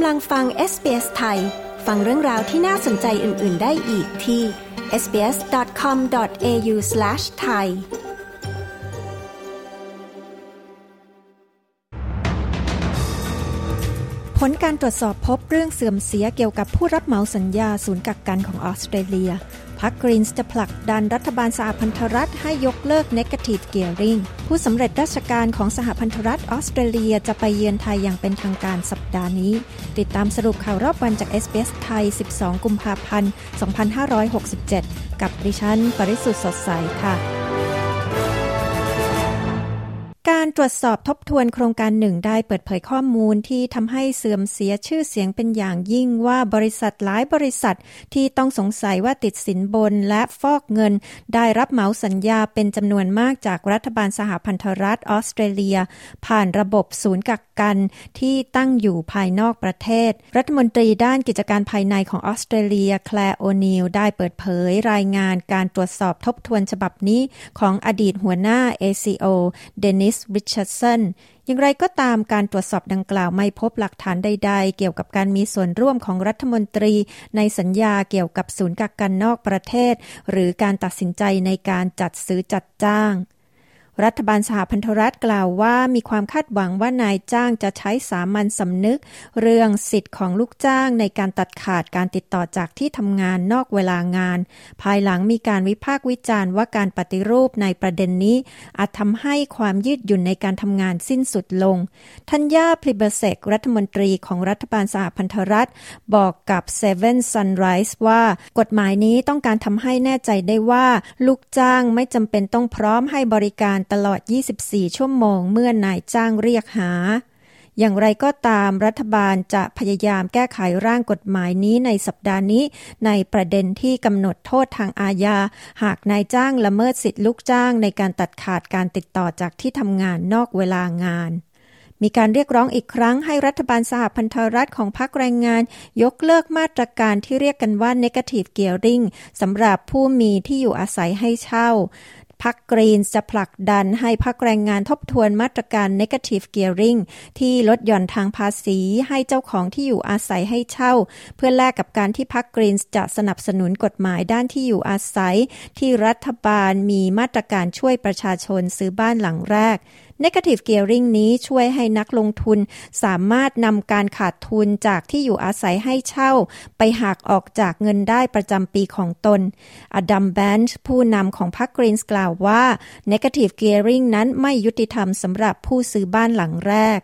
กำลังฟัง SBS ไทย ฟังเรื่องราวที่น่าสนใจอื่น ๆ ได้อีกที่ sbs.com.au/thai ผลการตรวจสอบพบเรื่องเสื่อมเสียเกี่ยวกับผู้รับเหมาสัญญาศูนย์กักกันของออสเตรเลีย พรรคกรีนส์จะผลักดันรัฐบาลสหพันธรัฐให้ยกเลิก Negative Gearing ผู้สำเร็จราชการของสหพันธรัฐออสเตรเลียจะไปเยือนไทยอย่างเป็นทางการสัปดาห์นี้ ติดตามสรุปข่าวรอบวันจาก s อ s ไทย 12 กุมภาพันธ์ 2567 กับดิฉัน ปริสุทธ์สดใสค่ะ การตรวจสอบทบทวนโครงการหนึ่งได้เปิดเผยข้อมูลที่ทำให้เสื่อมเสียชื่อเสียงเป็นอย่างยิ่งว่าบริษัทหลายบริษัทที่ต้องสงสัยว่าติดสินบนและฟอกเงิน ได้รับเหมาสัญญาเป็นจำนวนมากจากรัฐบาลสหพันธรัฐออสเตรเลีย ผ่านระบบศูนย์กักกันที่ตั้งอยู่ภายนอกประเทศ รัฐมนตรีด้านกิจการภายในของออสเตรเลียแคลร์โอนิลได้เปิดเผยรายงานการตรวจสอบทบทวนฉบับนี้ของอดีตหัวหน้า ACO เดนิสริชาร์ดสันอย่างไรก็ตามการตรวจสอบดังกล่าวไม่พบหลักฐานใด ๆ เกี่ยวกับการมีส่วนร่วมของรัฐมนตรี ในสัญญาเกี่ยวกับศูนย์กักกันนอกประเทศ หรือการตัดสินใจในการจัดซื้อจัดจ้าง รัฐบาลสหพันธรัฐกล่าวว่ามีความคาดหวังว่านายจ้างจะใช้สามัญสำนึก เรื่องสิทธิ์ของลูกจ้างในการตัดขาดการติดต่อจากที่ทำงานนอกเวลางาน ภายหลังมีการวิพากษ์วิจารณ์ว่าการปฏิรูปในประเด็นนี้ อาจทำให้ความยืดหยุ่นในการทำงานสิ้นสุดลง ทัญญาพลิเบเซกรัฐมนตรีของรัฐบาลสหพันธรัฐ บอกกับ Seven Sunrise ว่ากฎหมายนี้ต้องการทำให้แน่ใจได้ว่า ลูกจ้างไม่จำเป็นต้องพร้อมให้บริการตลอด 24 ชั่วโมงเมื่อนายจ้างเรียกหา อย่างไรก็ตามรัฐบาลจะพยายามแก้ไขร่างกฎหมายนี้ในสัปดาห์นี้ ในประเด็นที่กำหนดโทษทางอาญา หากนายจ้างละเมิดสิทธิลูกจ้างในการตัดขาดการติดต่อจากที่ทำงานนอกเวลางานมีการเรียกร้องอีกครั้งให้รัฐบาลสหพันธรัฐของพรรคแรงงาน ยกเลิกมาตรการที่เรียกกันว่า negative gearing สำหรับผู้มีที่อยู่อาศัยให้เช่า พักกรีนจะผลักดันให้พักแรงงานทบทวนมาตรการ negative gearing ที่ลดหย่อนทางภาษีให้เจ้าของที่อยู่อาศัยให้เช่า เพื่อแลกกับการที่พักกรีนจะสนับสนุนกฎหมายด้านที่อยู่อาศัย ที่รัฐบาลมีมาตรการช่วยประชาชนซื้อบ้านหลังแรก Negative Gearing นี้ช่วยให้นักลงทุนสามารถนำการขาดทุนจากที่อยู่อาศัยให้เช่า ไปหักออกจากเงินได้ประจำปีของตน อดัมแบนช์ผู้นำของพรรคกรีนส์กล่าวว่า Negative Gearing นั้นไม่ยุติธรรมสำหรับผู้ซื้อบ้านหลังแรก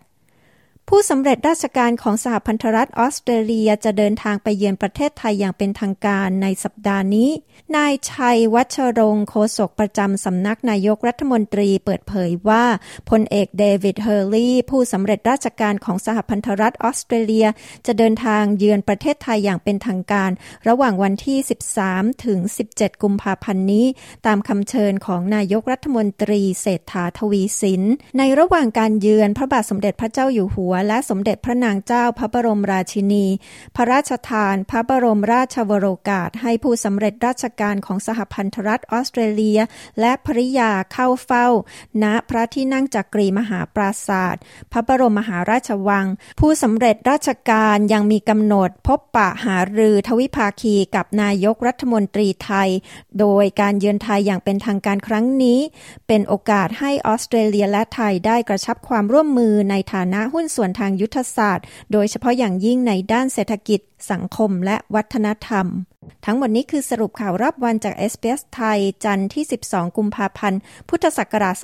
ผู้สำเร็จราชการของสหพันธรัฐออสเตรเลียจะเดินทางไปเยือนประเทศไทยอย่างเป็นทางการในสัปดาห์นี้ นายชัยวัชรงค์ โฆษกประจำสำนักนายกรัฐมนตรีเปิดเผยว่าพลเอกเดวิดเฮอร์ลีย์ผู้สำเร็จราชการของสหพันธรัฐออสเตรเลีย จะเดินทางเยือนประเทศไทยอย่างเป็นทางการ ระหว่างวันที่ 13 ถึง 17 กุมภาพันธ์นี้ ตามคำเชิญของนายกรัฐมนตรีเศรษฐาทวีสิน ในระหว่างการเยือนพระบาทสมเด็จพระเจ้าอยู่หัวและสมเด็จพระนางเจ้าพระบรมราชินี พระราชทาน พระบรมราชวโรกาส ให้ผู้สำเร็จราชการของสหพันธรัฐออสเตรเลีย และภริยาเข้าเฝ้า ณพระที่นั่งจักรีมหาปราศาสตร์พระบรมมหาราชวัง ผู้สำเร็จราชการยังมีกำหนดพบปะหารือทวิภาคีกับนายกรัฐมนตรีไทย โดยการเยือนไทยอย่างเป็นทางการครั้งนี้ เป็นโอกาสให้ออสเตรเลียและไทยได้กระชับความร่วมมือในฐานะหุ้นส่วนนทางยุทธศาสตร์ โดยเฉพาะอย่างยิ่งในด้านเศรษฐกิจ สังคมและวัฒนธรรม ทั้งหมดนี้คือสรุปข่าวรอบวันจากเอสเปสไทย จันทร์ที่ 12 กุมภาพันธ์ พุทธศักราช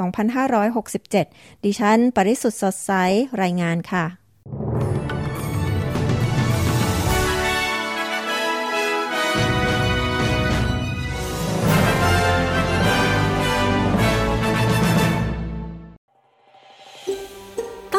2567 ดิฉัน ปริสุทธ์สดใส รายงานค่ะ